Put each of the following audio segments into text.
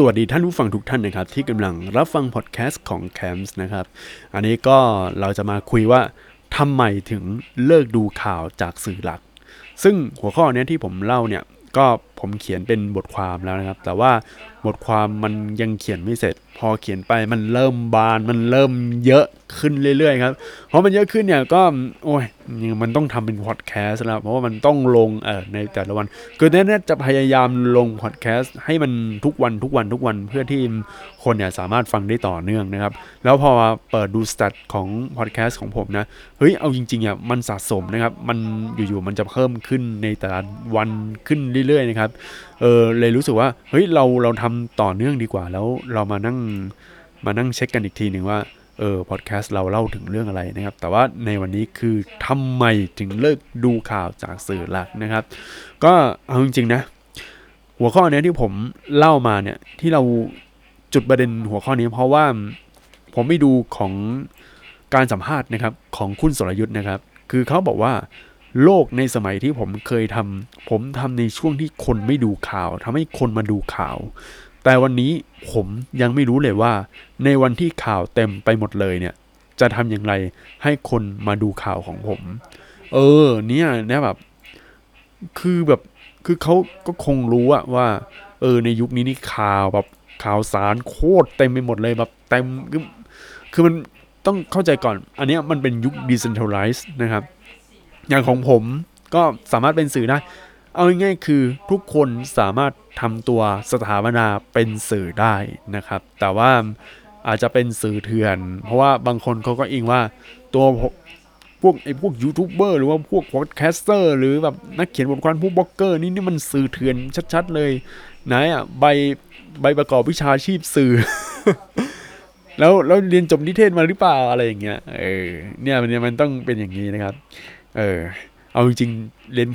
สวัสดีท่านผู้ฟังทุกท่านนะครับ ที่กำลังรับฟังพอดแคสต์ของแคมส์นะครับ อันนี้ก็เราจะมาคุยว่าทำไมถึงเลิกดูข่าวจากสื่อหลัก ซึ่งหัวข้อนี้ที่ผมเล่าเนี่ย ก็ ผมเขียนเป็นบทความแล้วนะครับ แต่ว่าบทความมันยังเขียนไม่เสร็จ พอเขียนไปมันเริ่มบานมันเริ่มเยอะขึ้นเรื่อยๆครับเพราะมันเยอะขึ้นเนี่ยก็โอ้ยมันต้องทำเป็นพอดแคสต์แล้วเพราะว่ามันต้องลงเออในแต่ละวันคือเนี่ยจะพยายามลงพอดแคสต์ให้มันทุกวันทุกวันทุกวันเพื่อที่คนเนี่ยสามารถฟังได้ต่อเนื่องนะครับ แล้วพอเปิดดูสแตของพอดแคสต์ของผมนะเฮ้ยเอาจริงๆอะมันสะสมนะครับมันอยู่ๆมันจะเพิ่มขึ้นในแต่ละวันขึ้นเรื่อยๆนะครับเออเลยรู้สึกว่าเฮ้ยเราเราทำต่อเนื่องดีกว่า แล้วเรามานั่งมานั่งเช็คกันอีกทีหนึ่งว่าเออพอดแคสต์เราเล่าถึงเรื่องอะไรนะครับ แต่ว่าในวันนี้คือทำไมถึงเลิกดูข่าวจากสื่อหลักนะครับ ก็เอาจริงๆนะ หัวข้อนี้ที่ผมเล่ามาเนี่ยที่เราจุดประเด็นหัวข้อนี้เพราะว่าผมไม่ดูของการสัมภาษณ์นะครับของคุณสรยุทธ์นะครับ คือเขาบอกว่า โลกในสมัยที่ผมเคยทำผมทำในช่วงที่คนไม่ดูข่าวทำให้คนมาดูข่าว แต่วันนี้ผมยังไม่รู้เลยว่า ในวันที่ข่าวเต็มไปหมดเลยเนี่ย จะทำอย่างไรให้คนมาดูข่าวของผม เออ เนี่ยเนี่ยแบบ คือแบบคือเขาก็คงรู้อะว่า เออ ในยุคนี้นี่ข่าวแบบข่าวสารโคตรเต็มไปหมดเลยแบบเต็มคือคือมันต้องเข้าใจก่อน อันนี้มันเป็นยุค decentralized นะครับ อย่างของผมก็สามารถเป็นสื่อได้ เอาง่ายๆคือทุกคนสามารถทำตัวสถาปนาเป็นสื่อได้นะครับ แต่ว่าอาจจะเป็นสื่อเถื่อน เพราะว่าบางคนเขาก็อิงว่าตัวพวกไอ้พวกยูทูบเบอร์หรือว่าพวก podcaster หรือแบบนักเขียนบทความพวกบล็อกเกอร์นี่นี่มันสื่อเถื่อนชัดๆเลยไหนอะใบใบประกอบวิชาชีพสื่อ แล้วแล้วเรียนจบนิเทศมาหรือเปล่าอะไรอย่างเงี้ยเออเนี่ยมันมันต้องเป็นอย่างนี้นะครับ เออ เอาจริงๆเรียน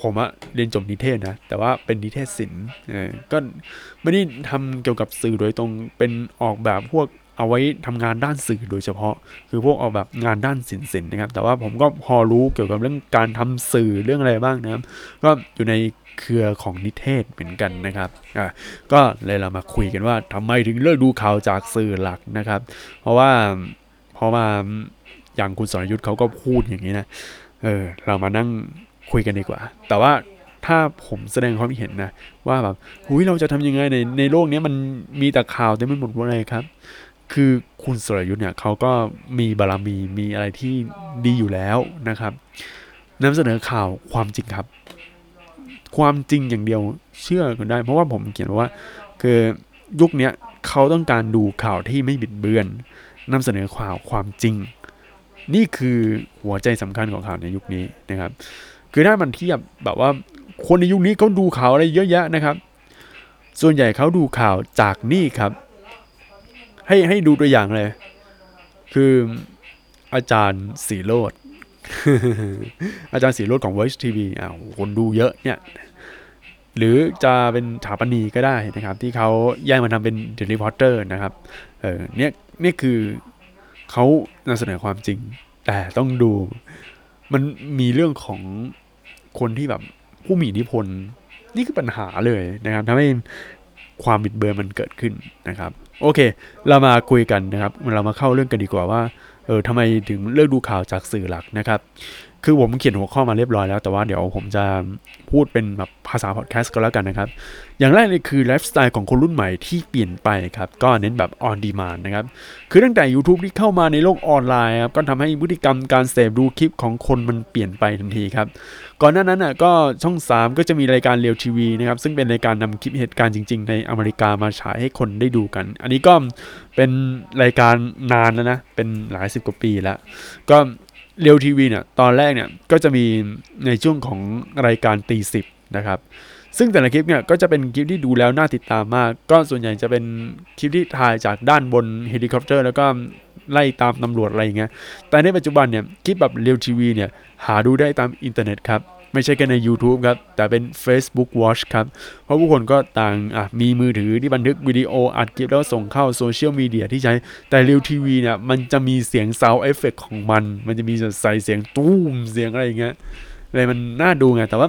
ผมอะเรียนจบนิเทศนะ แต่ว่าเป็นนิเทศศิลป์เออก็ไม่ได้ทำเกี่ยวกับสื่อโดยตรงเป็นออกแบบพวกเอาไว้ทำงานด้านสื่อโดยเฉพาะ คือพวกออกแบบงานด้านศิลป์ศิลป์นะครับ แต่ว่าผมก็พอรู้เกี่ยวกับเรื่องการทำสื่อเรื่องอะไรบ้างนะครับ ก็อยู่ในเครือของนิเทศเหมือนกันนะครับอะก็เลยเรามาคุยกันว่าทำไมถึงเลิกดูข่าวจากสื่อหลักนะครับ เพราะว่าเพราะว่าอย่างคุณสรยุทธ์เขาก็พูดอย่างนี้นะ เออเรามานั่งคุยกันดีกว่า แต่ว่าถ้าผมแสดงความเห็นนะว่าแบบหุยเราจะทำยังไงในในโลกนี้มันมีแต่ข่าวเต็มไปหมดเลยครับ คือคุณสรยุทธ์เนี่ยเขาก็มีบารมีมีอะไรที่ดีอยู่แล้วนะครับนำเสนอข่าวความจริงครับ ความจริงอย่างเดียวเชื่อกันได้ เพราะว่าผมเขียนว่า คือยุคนี้เขาต้องการดูข่าวที่ไม่บิดเบือนนำเสนอข่าวความจริง นี่คือหัวใจสำคัญของข่าวในยุคนี้นะครับ คือถ้ามันเทียบแบบว่าคนในยุคนี้เขาดูข่าวอะไรเยอะแยะนะครับ ส่วนใหญ่เขาดูข่าวจากนี่ครับ ให้ให้ดูตัวอย่างเลย คืออาจารย์สีโรดอาจารย์สีโรดของ Voice TV อ่าวคนดูเยอะเนี่ยหรือจะเป็นถาปนีก็ได้นะครับ ที่เขาแย่งมาทำเป็น The Reporter นะครับเออเนี่ยนี่คือ เขานำเสนอความจริง แต่ต้องดู มันมีเรื่องของคนที่แบบผู้มีอิทธิพลนี่คือปัญหาเลยนะครับทำให้ความบิดเบือนมันเกิดขึ้นนะครับ โอเค เรามาคุยกันนะครับ เรามาเข้าเรื่องกันดีกว่าว่าเออทำไมถึงเลือกดูข่าวจากสื่อหลักนะครับ คือผมเขียนหัวข้อมาเรียบร้อยแล้ว แต่ว่าเดี๋ยวผมจะพูดเป็นแบบภาษาพอดแคสต์ก็แล้วกันนะครับ อย่างแรกเลยคือไลฟ์สไตล์ของคนรุ่นใหม่ที่เปลี่ยนไปครับ ก็เน้นแบบออนดีมานนะครับ คือตั้งแต่ YouTube ที่เข้ามาในโลกออนไลน์ครับ ก็ทำให้พฤติกรรมการเสพดูคลิปของคนมันเปลี่ยนไปทันทีครับ ก่อนหน้านั้นอะก็ช่อง 3 ก็จะมีรายการเรียวทีวีนะครับ ซึ่งเป็นรายการนำคลิปเหตุการณ์จริง ๆ ในอเมริกามาฉายให้คนได้ดูกัน อันนี้ก็เป็นรายการนานแล้วนะ เป็นหลายสิบกว่าปีแล้ว ก็ เรียวทีวีเนี่ยตอนแรกเนี่ยก็จะมีในช่วงของรายการตีสิบนะครับซึ่งแต่ละคลิปเนี่ยก็จะเป็นคลิปที่ดูแล้วน่าติดตามมาก ก็ส่วนใหญ่จะเป็นคลิปที่ถ่ายจากด้านบนเฮลิคอปเตอร์แล้วก็ไล่ตามตำรวจอะไรอย่างเงี้ยแต่ในปัจจุบันเนี่ยคลิปแบบ Real TV เนี่ยหาดูได้ตามอินเทอร์เน็ตครับ ไม่ใช่แค่ใน YouTube ครับ แต่เป็น Facebook Watch ครับ เพราะผู้คนก็ต่างอะมีมือถือที่บันทึกวิดีโออัดคลิปแล้วส่งเข้าโซเชียลมีเดียที่ใช้ แต่ Real TV เนี่ย มันจะมีเสียง sound effect ของมัน มันจะมีใส่เสียงตุ้มเสียงอะไรอย่างเงี้ยอะไรมันน่าดูไง แต่ว่า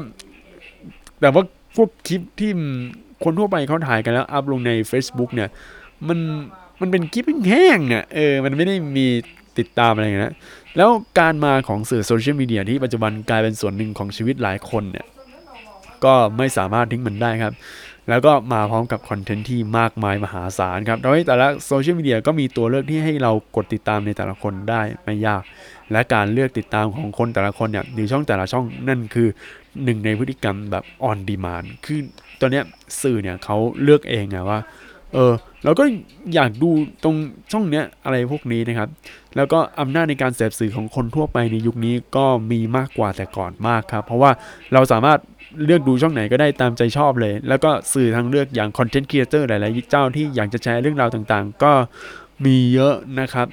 แต่ว่าพวกคลิปที่คนทั่วไปเขาถ่ายกันแล้ว อัพลงใน Facebook เนี่ย มันมันเป็นคลิปแห้งเนี่ยเออ มันไม่ได้มีติดตามอะไรอย่างเงี้ย แล้วการมาของสื่อโซเชียลมีเดียที่ปัจจุบันกลายเป็นส่วนหนึ่งของชีวิตหลายคนเนี่ยก็ไม่สามารถทิ้งมันได้ครับ แล้วก็มาพร้อมกับคอนเทนต์ที่มากมายมหาศาลครับโดยแต่ละโซเชียลมีเดียก็มีตัวเลือกที่ให้เรากดติดตามในแต่ละคนได้ไม่ยาก และการเลือกติดตามของคนแต่ละคนเนี่ยหรือช่องแต่ละช่องนั่นคือหนึ่งในพฤติกรรมแบบ on demand คือตอนนี้สื่อเนี่ยเขาเลือกเองอะว่า เออ เราก็อยากดูตรงช่องเนี้ยอะไรพวกนี้นะครับ แล้วก็อำนาจในการเสพสื่อของคนทั่วไปในยุคนี้ก็มีมากกว่าแต่ก่อนมากครับ เพราะว่าเราสามารถเลือกดูช่องไหนก็ได้ตามใจชอบเลย แล้วก็สื่อทางเลือกอย่าง content creator หลายๆเจ้าที่อยากจะแชร์เรื่องราวต่างๆ ก็มีเยอะนะครับ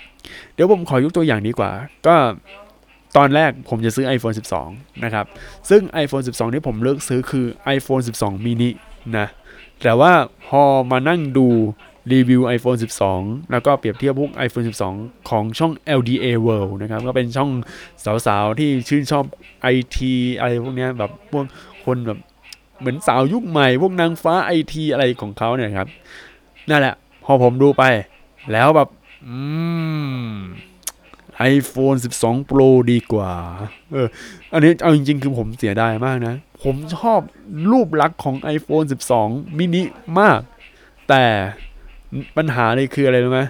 เดี๋ยวผมขอยกตัวอย่างดีกว่า ก็ตอนแรกผมจะซื้อ iPhone 12 นะครับ ซึ่ง iPhone 12 ที่ผมเลือกซื้อคือ iPhone 12 mini นะ แต่ว่าพอมานั่งดู รีวิว iPhone 12 แล้วก็เปรียบเทียบพวก iPhone 12 ของช่อง LDA World นะครับ ก็เป็นช่องสาวๆ ที่ชื่นชอบ IT อะไรพวกนี้แบบพวกคนแบบเหมือนสาวยุคใหม่ พวกนางฟ้า IT อะไรของเขาเนี่ยครับ นั่นแหละ พอผมดูไป แล้วแบบ อืม iPhone 12 Pro ดีกว่า เออ อันนี้เอาจริงๆ คือผมเสียดายมากนะ ผมชอบรูปลักษณ์ของ iPhone 12 mini มาก แต่ ปัญหาเลยคืออะไรรู้ไหม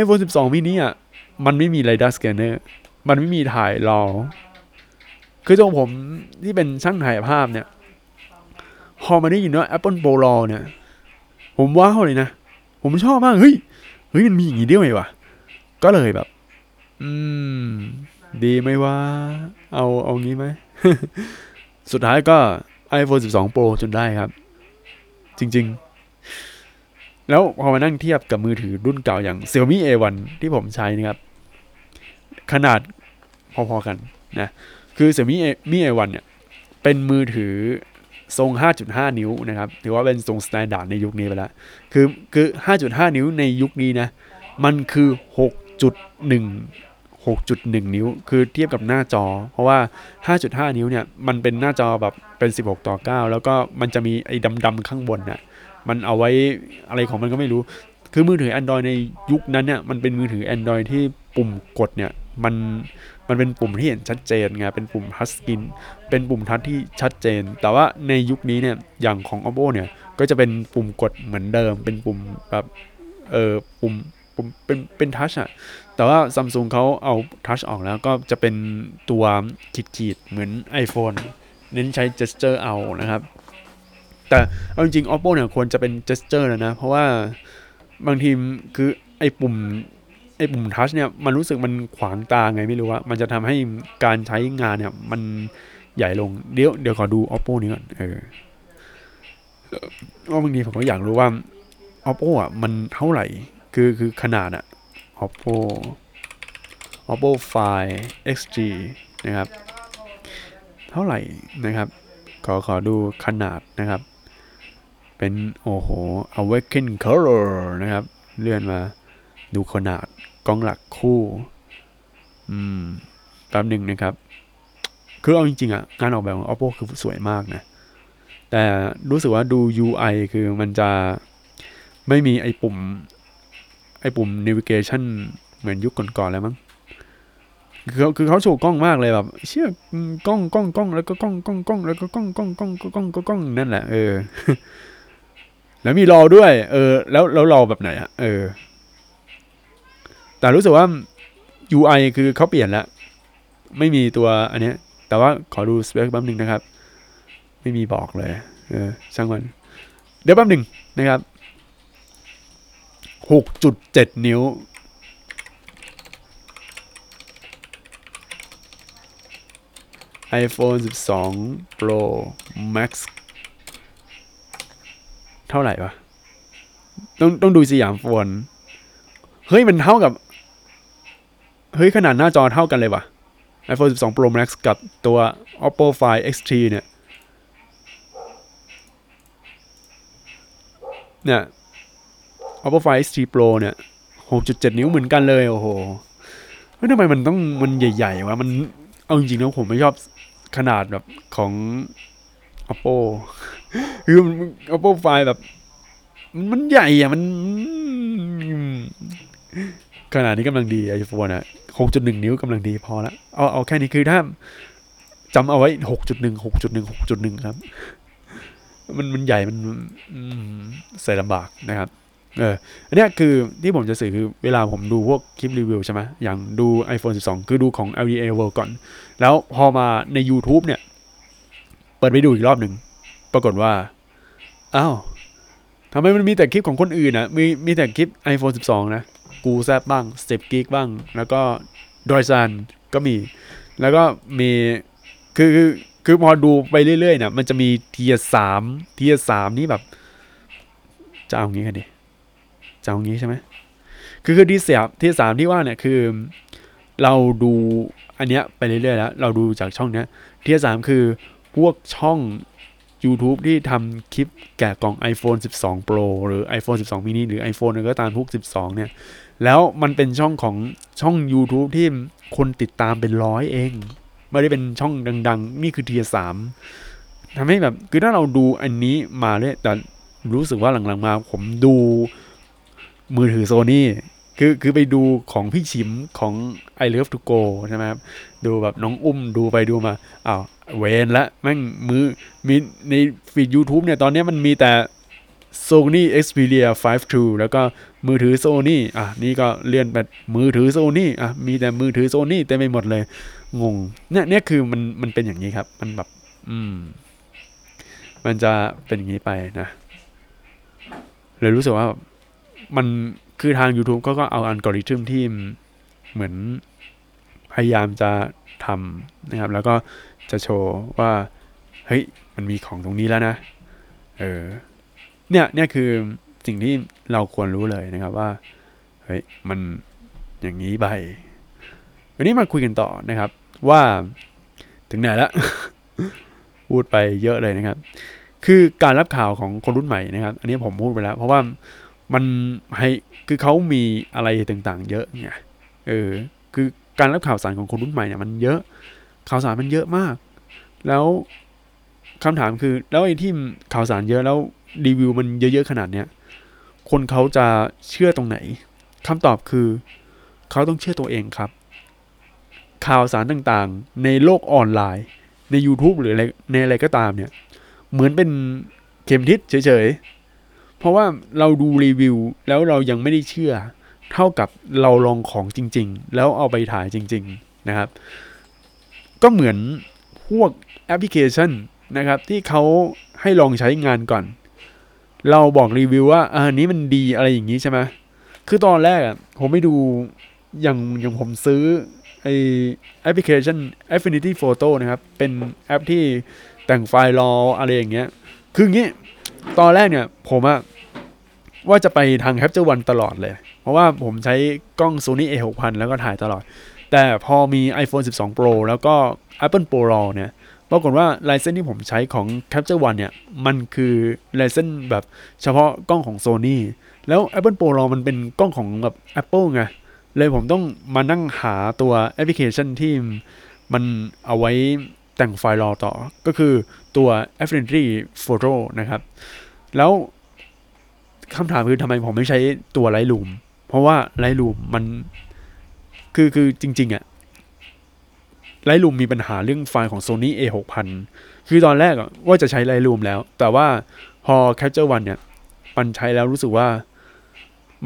iPhone 12 mini อะ มันไม่มี LiDAR scanner มันไม่มีถ่ายรอ คือตัวผมที่เป็นช่างถ่ายภาพเนี่ย พอมาได้ยินว่า Apple Pro RAW เนี่ย ผมว้าวเลยนะ ผมชอบมาก เฮ้ย เฮ้ยมันมีอย่างนี้ด้วยวะ ก็เลยแบบ อืม ดีไหมวะเอาเอางี้ไหม สุดท้ายก็ iPhone 12 Pro จนได้ครับ จริง ๆ แล้วพอมานั่งเทียบกับมือถือรุ่นเก่าอย่าง Xiaomi A1 ที่ผมใช้นะครับ ขนาดพอๆกันนะคือ Xiaomi A- Mi A1 เนี่ยเป็นมือถือทรง 5.5 นิ้วนะครับ ถือว่าเป็นทรง standard ในยุคนี้ไปแล้ว คือคือ 5.5 นิ้วในยุคนี้นะ มันคือ 6.1 6.1 นิ้ว คือเทียบกับหน้าจอ เพราะว่า 5.5 นิ้วเนี่ย มันเป็นหน้าจอแบบเป็น 16 ต่อ 9 แล้วก็มันจะมีไอ้ดำๆข้างบนน่ะ มันเอาไว้อะไรของมันก็ไม่รู้ คือมือถือ Android ในยุคนั้นเนี่ยมันเป็นมือถือ Android ที่ปุ่มกดเนี่ยมันมันเป็นปุ่มที่เห็นชัดเจนไงเป็นปุ่มทัชสกรีนเป็นปุ่มทัชที่ชัดเจน แต่ว่าในยุคนี้เนี่ยอย่างของ oppo เนี่ยก็จะเป็นปุ่มกดเหมือนเดิม เป็นปุ่มแบบเออปุ่มปุ่มเป็นเป็นทัชอะแต่ว่าซัมซุงเขาเอาทัชออกแล้วก็จะเป็นตัวขีดๆเหมือน iPhone เน้นใช้ gesture เอานะครับ แต่เอาจริงๆ oppo เนี่ยควรจะเป็น gesture แล้วนะ เพราะว่าบางทีคือไอ้ปุ่มไอ้ปุ่มทัชเนี่ยมันรู้สึกมันขวางตาไงไม่รู้ว่ามันจะทำให้การใช้งานเนี่ยมันใหญ่ลง เดี๋ยวเดี๋ยวขอดู oppo นี้ก่อนเออว่าบางทีผมก็อยากรู้ว่า oppo อะมันเท่าไหร่ คือคือขนาดอะ oppo oppo find xg นะครับ เท่าไหร่นะครับ ขอขอดูขนาดนะครับ เป็นโอ้โห awaken color นะครับ เลื่อนมาดูขนาดกล้องหลักคู่ อืมแป๊บหนึ่งนะครับ คือเอาจริงๆอะงานออกแบบของ oppo คือสวยมากนะ แต่รู้สึกว่าดู UI คือมันจะไม่มีไอปุ่ม ไอปุ่ม navigation เหมือนยุคก่อนๆแล้วมั้งคือเขาคือเขาโชว์กล้องมากเลยแบบ เชื่อกล้องกล้องกล้องแล้วก็กล้องกล้องกล้องแล้วก็กล้องกล้องกล้องกล้องกล้องนั่นแหละเออ แล้วมีรอด้วย เออ แล้วแล้วรอแบบไหนอะเออ แต่รู้สึกว่า UI คือเขาเปลี่ยนแล้ว ไม่มีตัวอันเนี้ย แต่ว่าขอดูสเปคแป๊บหนึ่งนะครับ ไม่มีบอกเลย เออช่างมัน เดี๋ยวแป๊บหนึ่งนะครับหกจุดเจ็ดนิ้ว iPhone 12 Pro Max เท่าไหร่วะต้องต้องดูสยามโฟนเฮ้ยมันเท่ากับ เฮ้ยขนาดหน้าจอเท่ากันเลยวะ iPhone 12 Pro Max กับตัว Oppo Find X3 เนี่ย เนี่ย Oppo Find X3 Pro เนี่ย 6.7 นิ้วเหมือนกันเลย โอ้โหเฮ้ยทำไมมันต้องมันใหญ่ๆวะ มันเอาจริงๆแล้วผมไม่ชอบขนาดแบบของ Oppo คือมัน Apple ไฟล์แบบ มันใหญ่อะมัน ขนาดนี้กำลังดีไอโฟนอะหกจุดหนึ่งนิ้วกำลังดีพอละเอาเอาแค่นี้คือถ้าจำเอาไว้หกจุดหนึ่งหกจุดหนึ่งหกจุดหนึ่งครับ มันมันใหญ่มันใส่ลำบากนะครับเอออันนี้คือที่ผมจะสื่อคือเวลาผมดูพวกคลิปรีวิวใช่ไหมอย่างดู iPhone 12 คือดูของ LDA World ก่อน แล้วพอมาใน YouTube เนี่ย เปิดไปดูอีกรอบหนึ่ง ปรากฏว่าอ้าวทำไมมันมีแต่คลิปของคนอื่นอะมีมีแต่คลิป iPhone 12 นะ กูแซบบ้างสเต็ปกิกบ้าง แล้วก็ดอยซันก็มี แล้วก็มีคือคือคือพอดูไปเรื่อยๆเนี่ยมันจะมีเทียสามเทียสามนี่แบบจะเอางี้กันดิจะเอางี้ใช่ไหมคือคือที่เสียที่สามที่ว่าเนี่ยคือ เราดูอันเนี้ยไปเรื่อยๆแล้ว เราดูจากช่องเนี้ยเที่สามคือพวกช่อง YouTube ที่ทำคลิปแกะกล่อง iPhone 12 Pro หรือ iPhone 12 mini หรือ iPhone อะไรก็ตามพวก 12 เนี่ย แล้วมันเป็นช่องของช่อง YouTube ที่คนติดตามเป็นร้อยเอง ไม่ได้เป็นช่องดัง ๆ นี่คือเทียสามทำให้แบบ คือถ้าเราดูอันนี้มาเลยแต่รู้สึกว่าหลังๆมาผมดูมือถือโซนี่คือคือไปดูของพี่ชิมของ I Love to Go ใช่ไหมครับดูแบบน้องอุ้มดูไปดูมาอ้าวเวนละแม่งมือมีในฟีด YouTube เนี่ย ตอนนี้มันมีแต่ Sony Xperia 5 II แล้วก็มือถือ Sony อะ นี่ก็เลื่อนแบบมือถือ Sony อะ มีแต่มือถือ Sony เต็มไปหมดเลย งง เนี่ยเนี่ยคือมันมันเป็นอย่างนี้ครับ มันแบบ อืม มันจะเป็นอย่างนี้ไปนะ เลยรู้สึกว่ามันคือทาง YouTube ก็ก็เอาอัลกอริทึมที่เหมือน พยายามจะทำนะครับ แล้วก็จะโชว์ว่าเฮ้ยมันมีของตรงนี้แล้วนะ เออเนี่ยเนี่ยคือสิ่งที่เราควรรู้เลยนะครับว่าเฮ้ยมันอย่างนี้ไปวันนี้มาคุยกันต่อนะครับ ว่าถึงไหนแล้วพูดไปเยอะเลยนะครับ คือการรับข่าวของคนรุ่นใหม่นะครับ อันนี้ผมพูดไปแล้ว เพราะว่ามันให้คือเขามีอะไรต่างๆ เยอะไงเออคือ การรับข่าวสารของคนรุ่นใหม่เนี่ยมันเยอะ ข่าวสารมันเยอะมาก แล้วคำถามคือ แล้วไอ้ที่ข่าวสารเยอะแล้วรีวิวมันเยอะๆขนาดเนี้ยคนเขาจะเชื่อตรงไหนคำตอบคือ เขาต้องเชื่อตัวเองครับ ข่าวสารต่างๆ ในโลกออนไลน์ ใน YouTube หรืออะไรในอะไรก็ตามเนี่ย เหมือนเป็นเข็มทิศเฉยๆ เพราะว่าเราดูรีวิวแล้วเรายังไม่ได้เชื่อ เท่ากับเราลองของจริง ๆ แล้วเอาไปถ่ายจริง ๆนะครับ ก็เหมือนพวกแอปพลิเคชันนะครับ ที่เขาให้ลองใช้งานก่อน เราบอกรีวิวว่าอันนี้มันดีอะไรอย่างนี้ใช่ไหมคือตอนแรกผมไม่ดูอย่างอย่างผมซื้อไอแอปพลิเคชัน Affinity Photo นะครับ เป็นแอปที่แต่งไฟล์รออะไรอย่างเงี้ย คืออย่างงี้ ตอนแรกเนี่ย ผมอะ ว่าจะไปทาง Capture One ตลอดเลย เพราะว่าผมใช้กล้อง Sony A6000 แล้วก็ถ่ายตลอด แต่พอมี iPhone 12 Pro แล้วก็ Apple Pro RAW เนี่ยปรากฏว่าลายเส้นที่ผมใช้ของ Capture One เนี่ย มันคือลายเส้นแบบเฉพาะกล้องของ Sony แล้ว Apple Pro RAW มันเป็นกล้องของแบบ Apple ไง เลยผมต้องมานั่งหาตัวแอปพลิเคชันที่มันเอาไว้แต่งไฟล์รอต่อ ก็คือตัว Affinity Photo นะครับ แล้ว คำถามคือทำไมผมไม่ใช้ตัว Lightroom เพราะว่า Lightroom มันคือคือจริง ๆอะ Lightroom มีปัญหาเรื่องไฟล์ของ Sony A6000 คือตอนแรกว่าจะใช้ Lightroom แล้ว แต่ว่าพอ Capture One เนี่ย มันใช้แล้วรู้สึกว่า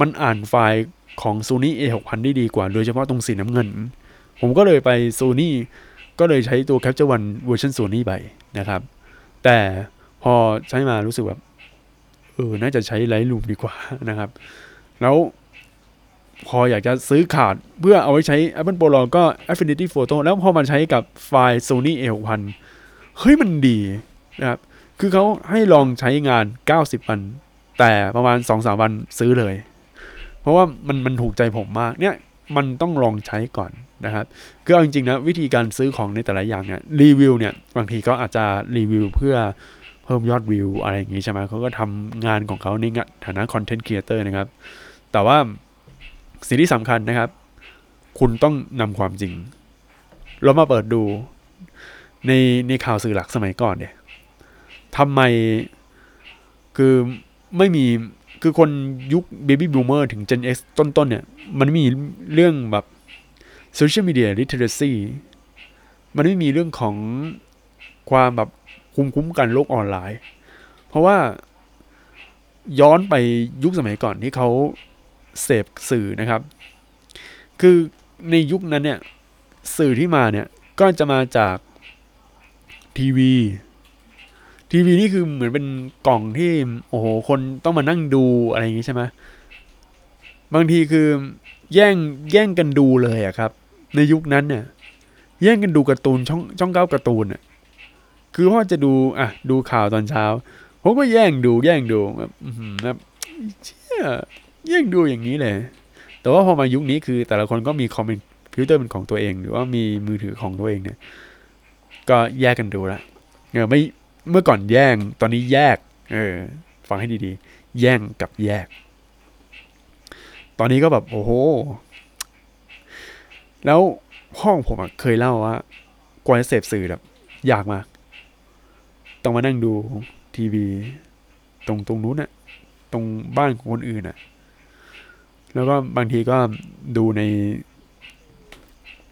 มันอ่านไฟล์ของ Sony A6000 ได้ดีกว่า โดยเฉพาะตรงสีน้ำเงิน ผมก็เลยไป Sony ก็เลยใช้ตัว Capture One เวอร์ชัน Sony ไปนะครับ แต่พอใช้มารู้สึกแบบ เออน่าจะใช้ Lightroom ดีกว่านะครับ แล้วพออยากจะซื้อขาดเพื่อเอาไว้ใช้ Apple Pro ก็ Affinity Photo แล้วพอมันใช้กับไฟล์ Sony A6000 เฮ้ยมันดีนะครับ คือเขาให้ลองใช้งาน 90 วัน แต่ประมาณ 2-3 วันซื้อเลย เพราะว่ามันมันถูกใจผมมาก เนี่ยมันต้องลองใช้ก่อนนะครับคือเอาจริงๆนะวิธีการซื้อของในแต่ละอย่างเนี่ยรีวิวเนี่ยบางทีก็อาจจะรีวิวเพื่อ เพิ่มยอดวิวอะไรอย่างงี้ใช่ไหมเขาก็ทำงานของเขาในฐานะ content creator นะครับ แต่ว่าสิ่งที่สำคัญนะครับ คุณต้องนำความจริง เรามาเปิดดูในในข่าวสื่อหลักสมัยก่อนเนี่ยทำไมคือไม่มีคือคนยุค Baby Boomer ถึง Gen X ต้นๆเนี่ย มันมีเรื่องแบบ Social Media Literacy มันไม่มีเรื่องของความแบบ คุมคุ้มกันโลกออนไลน์ เพราะว่าย้อนไปยุคสมัยก่อนที่เขาเสพสื่อนะครับ คือในยุคนั้นเนี่ยสื่อที่มาเนี่ยก็จะมาจากทีวี ทีวีนี่คือเหมือนเป็นกล่องที่โอ้โหคนต้องมานั่งดูอะไรอย่างงี้ใช่ไหมบางทีคือแย่งแย่งกันดูเลยอะครับ ในยุคนั้นเนี่ยแย่งกันดูการ์ตูนช่องช่องเก้าการ์ตูนอะ คือพ่อจะดูอะดูข่าวตอนเช้า ผมก็แย่งดูแย่งดูแบบแบบเชี่ยแย่งดูอย่างนี้เลย แต่ว่าพอมายุคนี้คือแต่ละคนก็มีคอมพิวเตอร์เป็นของตัวเอง หรือว่ามีมือถือของตัวเองเนี่ย ก็แยกกันดูละเออไม่เมื่อก่อนแย่งตอนนี้แยก เออ ฟังให้ดีๆ แย่งกับแยก ตอนนี้ก็แบบโอ้โห แล้วห้องผมเคยเล่าว่ากว่าจะเสพสื่อแบบยากมาก ต้องมานั่งดูทีวี ตรงตรงนู้นน่ะตรงบ้านของคนอื่นน่ะแล้วก็บางทีก็ดูใน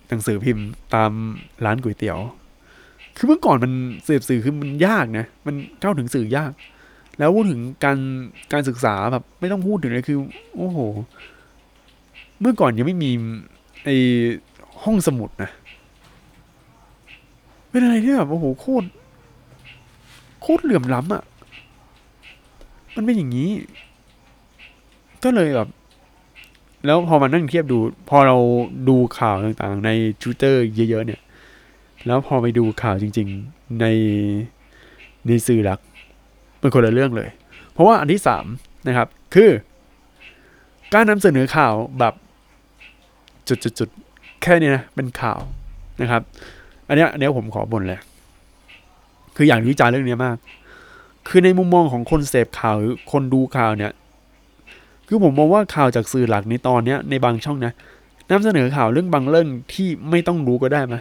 หนังสือพิมพ์ตามร้านก๋วยเตี๋ยว คือเมื่อก่อนมันเสพสื่อคือมันยากนะ มันเข้าถึงสื่อยาก แล้วพูดถึงการการศึกษาแบบไม่ต้องพูดถึงเลยคือ โอ้โห เมื่อก่อนยังไม่มีไอห้องสมุดนะ เป็นอะไรที่แบบโอ้โหโคตร โคตรเหลื่อมล้ำอะ่ะ มันเป็นอย่างนี้ ก็เลยแบบ แล้วพอมานั่งเทียบดู พอเราดูข่าวต่างๆ ใน Twitter เยอะๆเนี่ย แล้วพอไปดูข่าวจริง ๆ ในในสื่อหลักเป็นคนละเรื่องเลย เพราะว่าอันที่สามนะครับ คือ การนำเสนอข่าวแบบจุดๆแค่นี้นะ เป็นข่าวนะครับ อันนี้อันนี้ผมขอบ่นเลย คืออย่างวิจารณ์เรื่องนี้มาก คือในมุมมองของคนเสพข่าวหรือคนดูข่าวเนี่ย คือผมมองว่าข่าวจากสื่อหลักในตอนเนี้ยในบางช่องนะนำเสนอข่าวเรื่องบางเรื่องที่ไม่ต้องรู้ก็ได้ไหม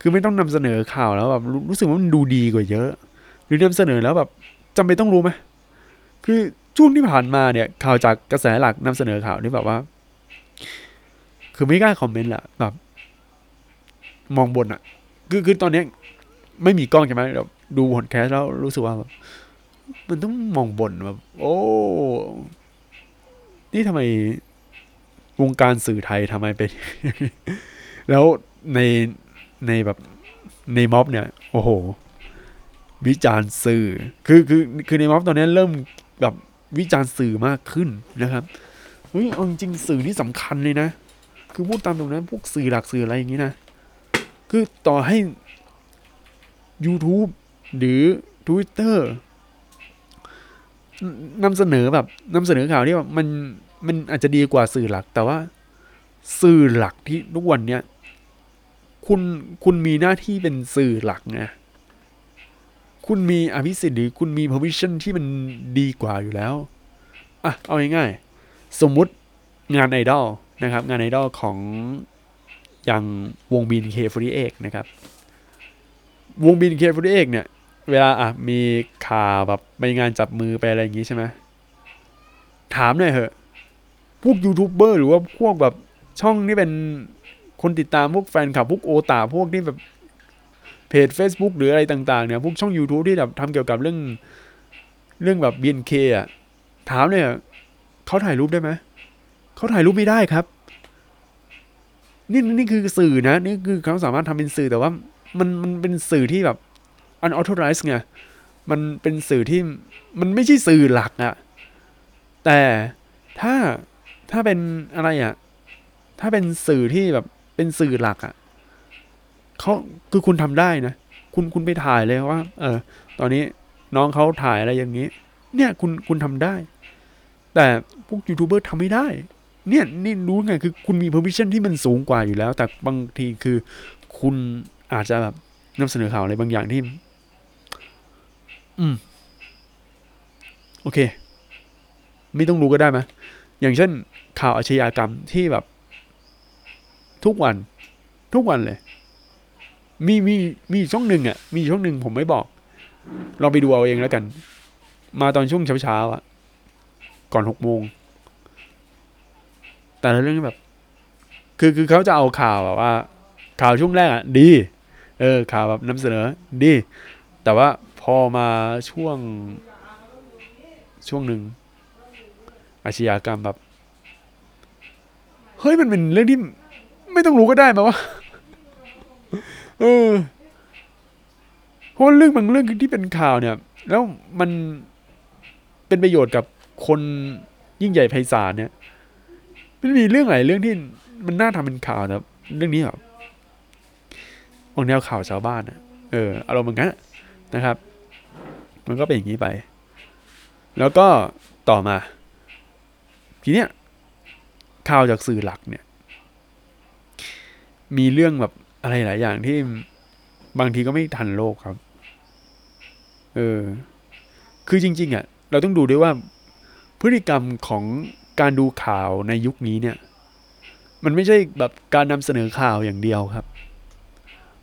คือไม่ต้องนำเสนอข่าวแล้วแบบรู้สึกว่ามันดูดีกว่าเยอะ หรือนำเสนอแล้วแบบจำเป็นต้องรู้ไหมคือช่วงที่ผ่านมาเนี่ย ข่าวจากกระแสหลักนำเสนอข่าวนี่แบบว่า คือไม่กล้าคอมเมนต์แหละแบบ มองบนอะคือคือตอนนี้ ไม่มีกล้องใช่ไหมแบบดูผลแคสแล้วรู้สึกว่าแบบมันต้องมองบนแบบ โอ้ นี่ทำไมวงการสื่อไทยทำไมเป็น แล้วในในแบบในม็อบเนี่ย โอ้โห วิจารณ์สื่อ คือคือคือในม็อบตอนนี้เริ่มแบบวิจารณ์สื่อมากขึ้นนะครับเฮ้ยจริงสื่อนี่สำคัญเลยนะ คือพูดตามตรงนั้นพวกสื่อหลักสื่ออะไรอย่างนี้นะ คือต่อให้ YouTube หรือ Twitter นำเสนอแบบนำเสนอข่าวที่แบบมันมันอาจจะดีกว่าสื่อหลัก แต่ว่าสื่อหลักที่ทุกวันเนี้ยคุณคุณมีหน้าที่เป็นสื่อหลักไงคุณมีอภิสิทธิ์หรือคุณมี permission ที่มันดีกว่าอยู่แล้วอะเอาง่ายๆสมมุติงานไอดอลนะครับ งานไอดอลของอย่างวง BNK48 นะครับ วง BNK48 เนี่ย เวลาอะมีข่าวแบบไปงานจับมือไปอะไรอย่างงี้ใช่ไหมถามหน่อยเหอะ พวกยูทูบเบอร์หรือว่าพวกแบบช่องที่เป็นคนติดตามพวกแฟนคลับพวกโอตะพวกที่แบบเพจ Facebook หรืออะไรต่าง ๆ เนี่ย พวกช่อง YouTube ที่แบบทำเกี่ยวกับเรื่องเรื่องแบบ BNK อะ ถามเนี่ยเขาถ่ายรูปได้ไหม เขาถ่ายรูปไม่ได้ครับ นี่นี่คือสื่อนะ นี่คือเขาสามารถทำเป็นสื่อแต่ว่า มันมันเป็นสื่อที่แบบ unauthorized ไงมันเป็นสื่อที่มันไม่ใช่สื่อหลักอะแต่ถ้าถ้าเป็นอะไรอะถ้าเป็นสื่อที่แบบเป็นสื่อหลักอะเขาคือคุณทำได้นะ คุณคุณไปถ่ายเลยว่า เออ ตอนนี้น้องเขาถ่ายอะไรอย่างนี้ เนี่ยคุณคุณทำได้ แต่พวกยูทูบเบอร์ทำไม่ได้ เนี่ยนี่รู้ไงคือคุณมี permission ที่มันสูงกว่าอยู่แล้ว แต่บางทีคือคุณ อาจจะแบบนำเสนอข่าวอะไรบางอย่างที่ อืม โอเค ไม่ต้องรู้ก็ได้ไหมอย่างเช่น ข่าวอาชญากรรมที่แบบ ทุกวัน ทุกวันเลย มีมีมีช่องหนึ่งอะ มีช่องหนึ่งผมไม่บอกลองไปดูเอาเองแล้วกัน มาตอนช่วงเช้าๆอะ ก่อนหกโมง แต่ละเรื่องแบบ คือคือเขาจะเอาข่าวแบบว่า ข่าวช่วงแรกอะ ดีเออข่าวแบบนำเสนอดี แต่ว่าพอมาช่วงช่วงหนึ่งอาชญากรรมแบบ เฮ้ยมันเป็นเรื่องที่ไม่ต้องรู้ก็ได้ไหมวะเออเพราะเรื่องบางเรื่องที่เป็นข่าวเนี่ย แล้วมันเป็นประโยชน์กับคนยิ่งใหญ่ไพศาลเนี่ยมันมีเรื่องไหนเรื่องที่มันน่าทำเป็นข่าวแต่เรื่องนี้แบบ ออกแนวข่าวชาวบ้านอะเอออารมณ์เหมือนกันนะครับ มันก็เป็นอย่างนี้ไป แล้วก็ต่อมา ทีเนี้ยข่าวจากสื่อหลักเนี่ย มีเรื่องแบบอะไรหลายอย่างที่บางทีก็ไม่ทันโลกครับ เออ คือจริง ๆอะ เราต้องดูด้วยว่า พฤติกรรมของการดูข่าวในยุคนี้เนี่ย มันไม่ใช่แบบการนำเสนอข่าวอย่างเดียวครับ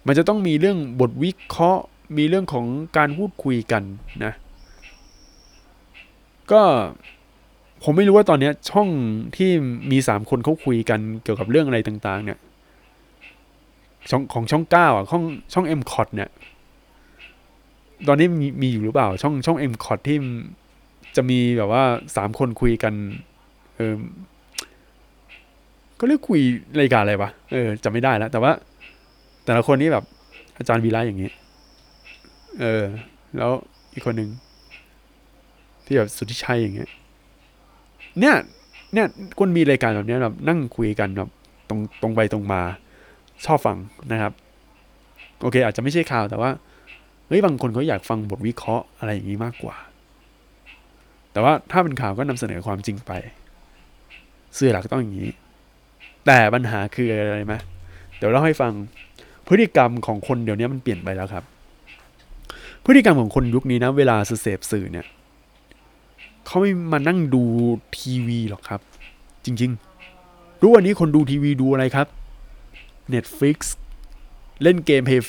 มันจะต้องมีเรื่องบทวิเคราะห์ มีเรื่องของการพูดคุยกันนะ ก็ผมไม่รู้ว่าตอนนี้ช่องที่มีสามคนเขาคุยกันเกี่ยวกับเรื่องอะไรต่าง ๆ เนี่ยช่องของช่องเก้าอะช่องช่องเอ็มคอเนี่ย ตอนนี้มีมีอยู่หรือเปล่า ช่องช่องเอ็มคอที่จะมีแบบว่าสามคนคุยกัน เออก็เรียกคุยรายการอะไรวะเออจะไม่ได้แล้วแต่ว่า แต่ละคนนี่แบบอาจารย์วีระอย่างนี้ เออ แล้วอีกคนหนึ่งที่แบบสุทธิชัยอย่างเงี้ย เนี่ย เนี่ยคนมีรายการแบบเนี้ยแบบนั่งคุยกันแบบตรงตรงไปตรงมา ชอบฟังนะครับ โอเค อาจจะไม่ใช่ข่าวแต่ว่าเฮ้ยบางคนเขาอยากฟังบทวิเคราะห์อะไรอย่างนี้มากกว่า แต่ว่าถ้าเป็นข่าวก็นำเสนอความจริงไปเสื้อหลักต้องอย่างนี้ แต่ปัญหาคืออะไรไหมเดี๋ยวเล่าให้ฟัง พฤติกรรมของคนเดี๋ยวนี้มันเปลี่ยนไปแล้วครับ พฤติกรรมของคนยุคนี้นะ เวลาเสพสื่อเนี่ยเขาไม่มานั่งดูทีวีหรอกครับ จริงๆ รู้วันนี้คนดูทีวีดูอะไรครับ Netflix เล่นเกม Play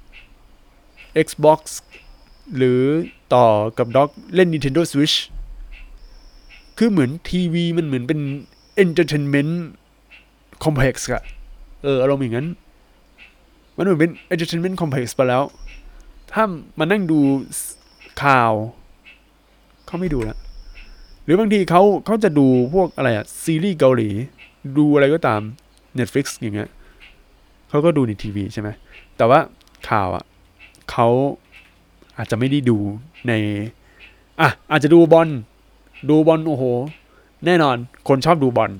5 Xbox หรือต่อกับด็อกเล่น Nintendo Switch คือเหมือนทีวีมันเหมือนเป็น Entertainment Complex อะเอออารมณ์อย่างนั้น มันเหมือนเป็น Entertainment Complex ไปแล้ว ถ้ามานั่งดูข่าว เขาไม่ดูแล้ว หรือบางทีเขาเขาจะดูพวกอะไรอะซีรีส์เกาหลี ดูอะไรก็ตาม Netflix อย่างเงี้ยเขาก็ดูในทีวีใช่ไหม แต่ว่าข่าวอะเขาอาจจะไม่ได้ดูในอะอาจจะดูบอลดูบอลโอ้โห แน่นอน คนชอบดูบอล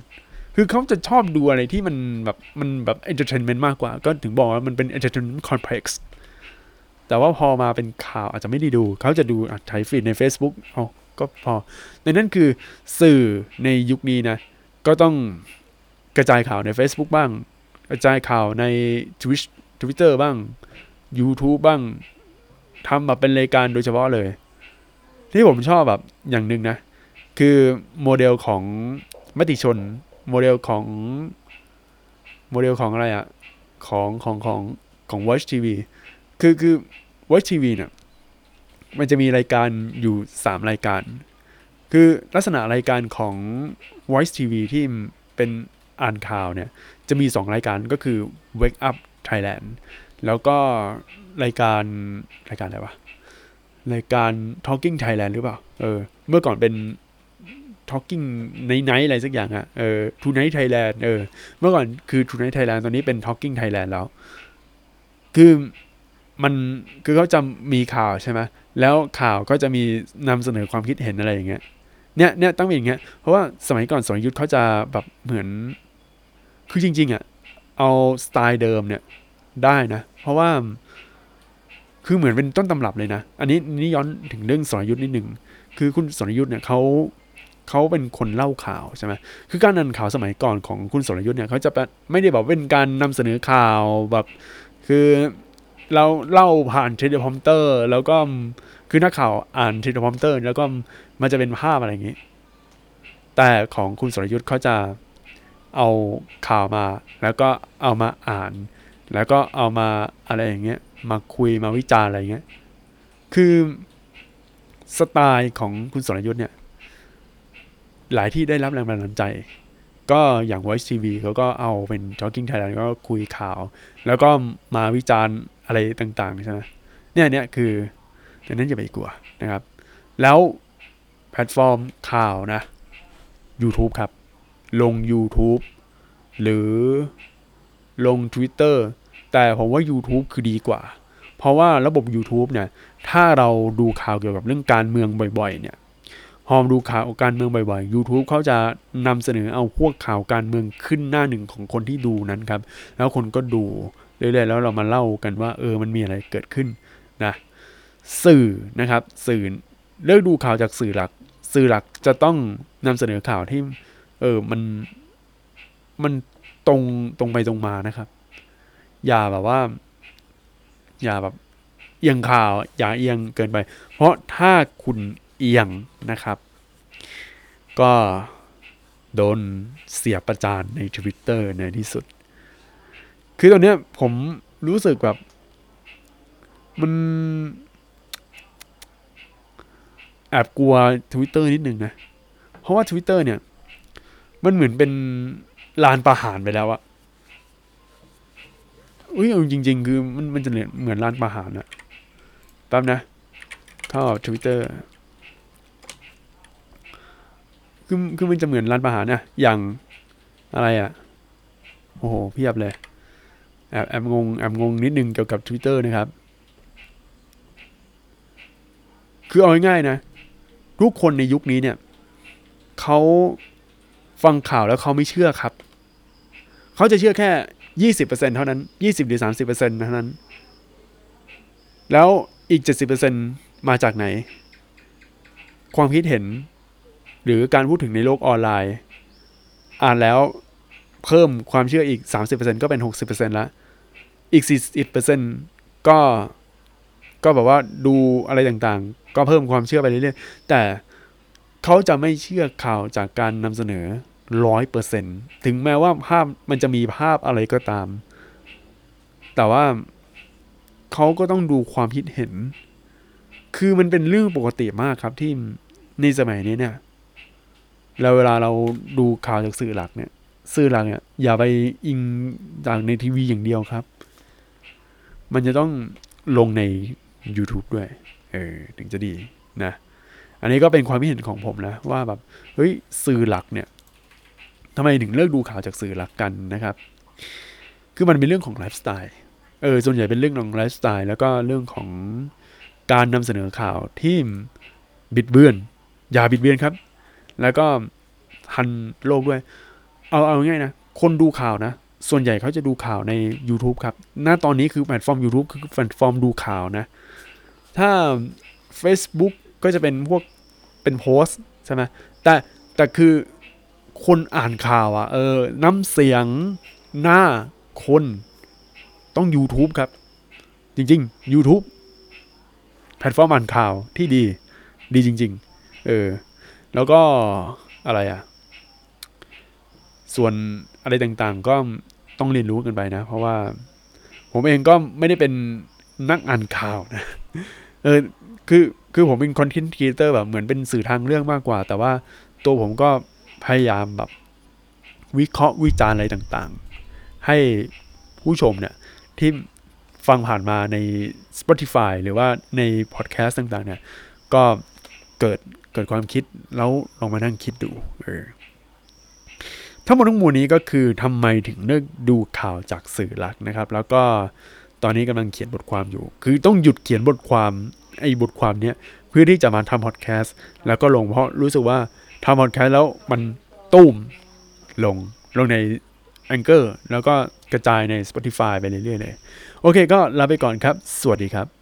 คือเขาจะชอบดูอะไรที่มันแบบมันแบบ entertainment มากกว่า ก็ถึงบอกว่ามันเป็น entertainment complex แต่ว่าพอมาเป็นข่าวอาจจะไม่ได้ดู เขาจะดูอะไถ feed ใน Facebook เอาก็พอ ในนั้นคือสื่อในยุคนี้นะ ก็ต้องกระจายข่าวใน Facebook บ้าง กระจายข่าวใน Twitch Twitter บ้าง YouTube บ้างทำแบบเป็นรายการโดยเฉพาะเลย ที่ผมชอบแบบอย่างหนึ่งนะ คือโมเดลของมติชน โมเดลของโมเดลของอะไรอะของของของของ Watch TV คือคือ Watch TV เนี่ยมันจะมีรายการอยู่ 3 รายการ คือลักษณะรายการของ Voice TV ที่เป็นอ่านข่าวเนี่ย จะมี 2 รายการก็คือ Wake Up Thailand แล้วก็รายการรายการอะไรวะ รายการ Talking Thailand หรือเปล่า เออ เมื่อก่อนเป็น Talking Night Night อะไรสักอย่างอะเออ Tonight Thailand เออเมื่อก่อนคือ Tonight Thailand ตอนนี้เป็น Talking Thailand แล้ว คือมันคือเขาจะมีข่าวใช่ไหมแล้วข่าวก็จะมีนำเสนอความคิดเห็นอะไรอย่างเงี้ยเนี่ยเนี่ยต้องเป็นอย่างเงี้ยเพราะว่าสมัยก่อนสรยุทธเขาจะแบบเหมือน คือจริง ๆอะเอาสไตล์เดิมเนี่ยได้นะ เพราะว่าคือเหมือนเป็นต้นตำรับเลยนะ อันนี้นี่ย้อนถึงเรื่องสรยุทธ์นิดหนึ่ง คือคุณสรยุทธ์เนี่ยเขา เขาเป็นคนเล่าข่าวใช่ไหมคือการนันข่าวสมัยก่อนของคุณสรยุทธ์เนี่ยเขาจะไม่ได้แบบเป็นการนำเสนอข่าวแบบคือเราเล่าผ่าน teleprompter แล้วก็คือนักข่าวอ่าน teleprompter แล้วก็มันจะเป็นภาพอะไรอย่างนี้ แต่ของคุณสรยุทธ์เขาจะเอาข่าวมา แล้วก็เอามาอ่าน แล้วก็เอามาอะไรอย่างเงี้ยมาคุยมาวิจารณ์อะไรอย่างเงี้ยคือสไตล์ของคุณสรยุทธ์เนี่ย หลายที่ได้รับแรงบันดาลใจ ก็อย่าง Voice TV เขาก็เอาเป็น Talking Thailand ก็คุยข่าว แล้วก็มาวิจารณ์อะไรต่างๆใช่ไหมเนี่ยเนี่ยคือดังนั้นอย่าไปกลัวนะครับ แล้วแพลตฟอร์มข่าวนะ YouTube ครับ ลง YouTube หรือลง Twitter แต่ผมว่า YouTube คือดีกว่า เพราะว่าระบบ YouTube เนี่ย ถ้าเราดูข่าวเกี่ยวกับเรื่องการเมืองบ่อย ๆ เนี่ย พอดูข่าวการเมืองบ่อยๆ YouTube เขาจะนำเสนอเอาพวกข่าวการเมืองขึ้นหน้าหนึ่งของคนที่ดูนั้นครับ แล้วคนก็ดูเรื่อยๆแล้วเรามาเล่ากันว่า เออมันมีอะไรเกิดขึ้นนะสื่อนะครับสื่อเลือกดูข่าวจากสื่อหลัก สื่อหลักจะต้องนำเสนอข่าวที่ เออมันมันตรงตรงไปตรงมานะครับ อย่าแบบว่า อย่าแบบเอียงข่าว อย่าเอียงเกินไป เพราะถ้าคุณ เอียงนะครับ ก็โดนเสียประจานใน Twitter ในที่สุด คือตอนนี้ผมรู้สึกแบบ มันแอบกลัว Twitter นิดนึงนะ เพราะว่า Twitter เนี่ย มันเหมือนเป็นลานประหารไปแล้วอะอุ้ยจริง ๆ คือมันมันจะเหมือนลานประหารอะแป๊บนะ เข้าทวิตเตอร์ คือคือมันจะเหมือนร้านประหารนะอย่างอะไรอะ่ะ โอ้โหเพียบเลยแอบแอบงงแอบงงนิดนึงเกี่ยวกับ Twitter นะครับ คือเอาง่ายๆนะ ทุกคนในยุคนี้เนี่ยเขาฟังข่าวแล้วเขาไม่เชื่อครับ เขาจะเชื่อแค่ยี่สิบเปอร์เซ็นเท่านั้นยี่สิบหรือสามสิบเปอร์เซ็นเท่านั้น แล้วอีกเจ็ดสิบเปอร์เซ็นมาจากไหน ความคิดเห็น หรือการพูดถึงในโลกออนไลน์ อ่านแล้วเพิ่มความเชื่ออีกสามสิบเปอร์เซ็นก็เป็นหกสิบเปอร์เซ็นละอีกสี่สิบเปอร์เซ็นก็ก็แบบว่าดูอะไรต่างๆ ก็เพิ่มความเชื่อไปเรื่อยๆ แต่เขาจะไม่เชื่อข่าวจากการนำเสนอร้อยเปอร์เซ็นถึงแม้ว่าภาพมันจะมีภาพอะไรก็ตาม แต่ว่าเขาก็ต้องดูความคิดเห็น คือมันเป็นเรื่องปกติมากครับที่ในสมัยนี้เนี่ย แล้วเวลาเราดูข่าวจากสื่อหลักเนี่ย สื่อหลักเนี่ย อย่าไปอิงจากในทีวีอย่างเดียวครับ มันจะต้องลงใน YouTube ด้วย เออ ถึงจะดีนะ อันนี้ก็เป็นความคิดเห็นของผมนะ ว่าแบบ เฮ้ย สื่อหลักเนี่ยทำไมถึงเลิกดูข่าวจากสื่อหลักกันนะครับ คือมันเป็นเรื่องของไลฟ์สไตล์ เออ ส่วนใหญ่เป็นเรื่องของไลฟ์สไตล์แล้วก็เรื่องของการนำเสนอข่าวที่บิดเบือน อย่าบิดเบือนครับ แล้วก็ทันโลกด้วย เอาเอาง่ายนะ คนดูข่าวนะ ส่วนใหญ่เขาจะดูข่าวใน YouTube ครับ หน้าตอนนี้คือแพลตฟอร์ม YouTube คือแพลตฟอร์มดูข่าวนะ ถ้า Facebook ก็จะเป็นพวกเป็นโพสต์ใช่ไหมแต่แต่คือคนอ่านข่าวอะ่ะ เออ น้ำเสียงหน้าคนต้อง YouTube ครับ จริง ๆ YouTube แพลตฟอร์มอ่านข่าวที่ดี ดีจริง ๆ เออ แล้วก็อะไรอะ่ะ ส่วนอะไรต่างๆ ก็ต้องเรียนรู้กันไปนะ เพราะว่าผมเองก็ไม่ได้เป็นนักอ่านข่าวนะ เออ คือ คือผมเป็น content creator แบบเหมือนเป็นสื่อทางเรื่องมากกว่า แต่ว่าตัวผมก็พยายามแบบวิเคราะห์วิจารณ์อะไรต่างๆ ให้ผู้ชมเนี่ย ที่ฟังผ่านมาใน Spotify หรือว่าในพอดแคสต์ต่างๆ เนี่ย ก็เกิด เกิดความคิดแล้วลองมานั่งคิดดูเออทั้งหมดทั้งมวลนี้ก็คือทำไมถึงเลือกดูข่าวจากสื่อหลักนะครับ แล้วก็ตอนนี้กำลังเขียนบทความอยู่ คือต้องหยุดเขียนบทความไอ้บทความเนี้ยเพื่อที่จะมาทำพอดแคสต์แล้วก็ลงเพราะรู้สึกว่าทำพอดแคสต์แล้วมันตุ้มลงลงใน a n c h o r แล้วก็กระจายใน Spotify ไปเรื่อยๆเลย โอเคก็ลาไปก่อนครับ สวัสดีครับ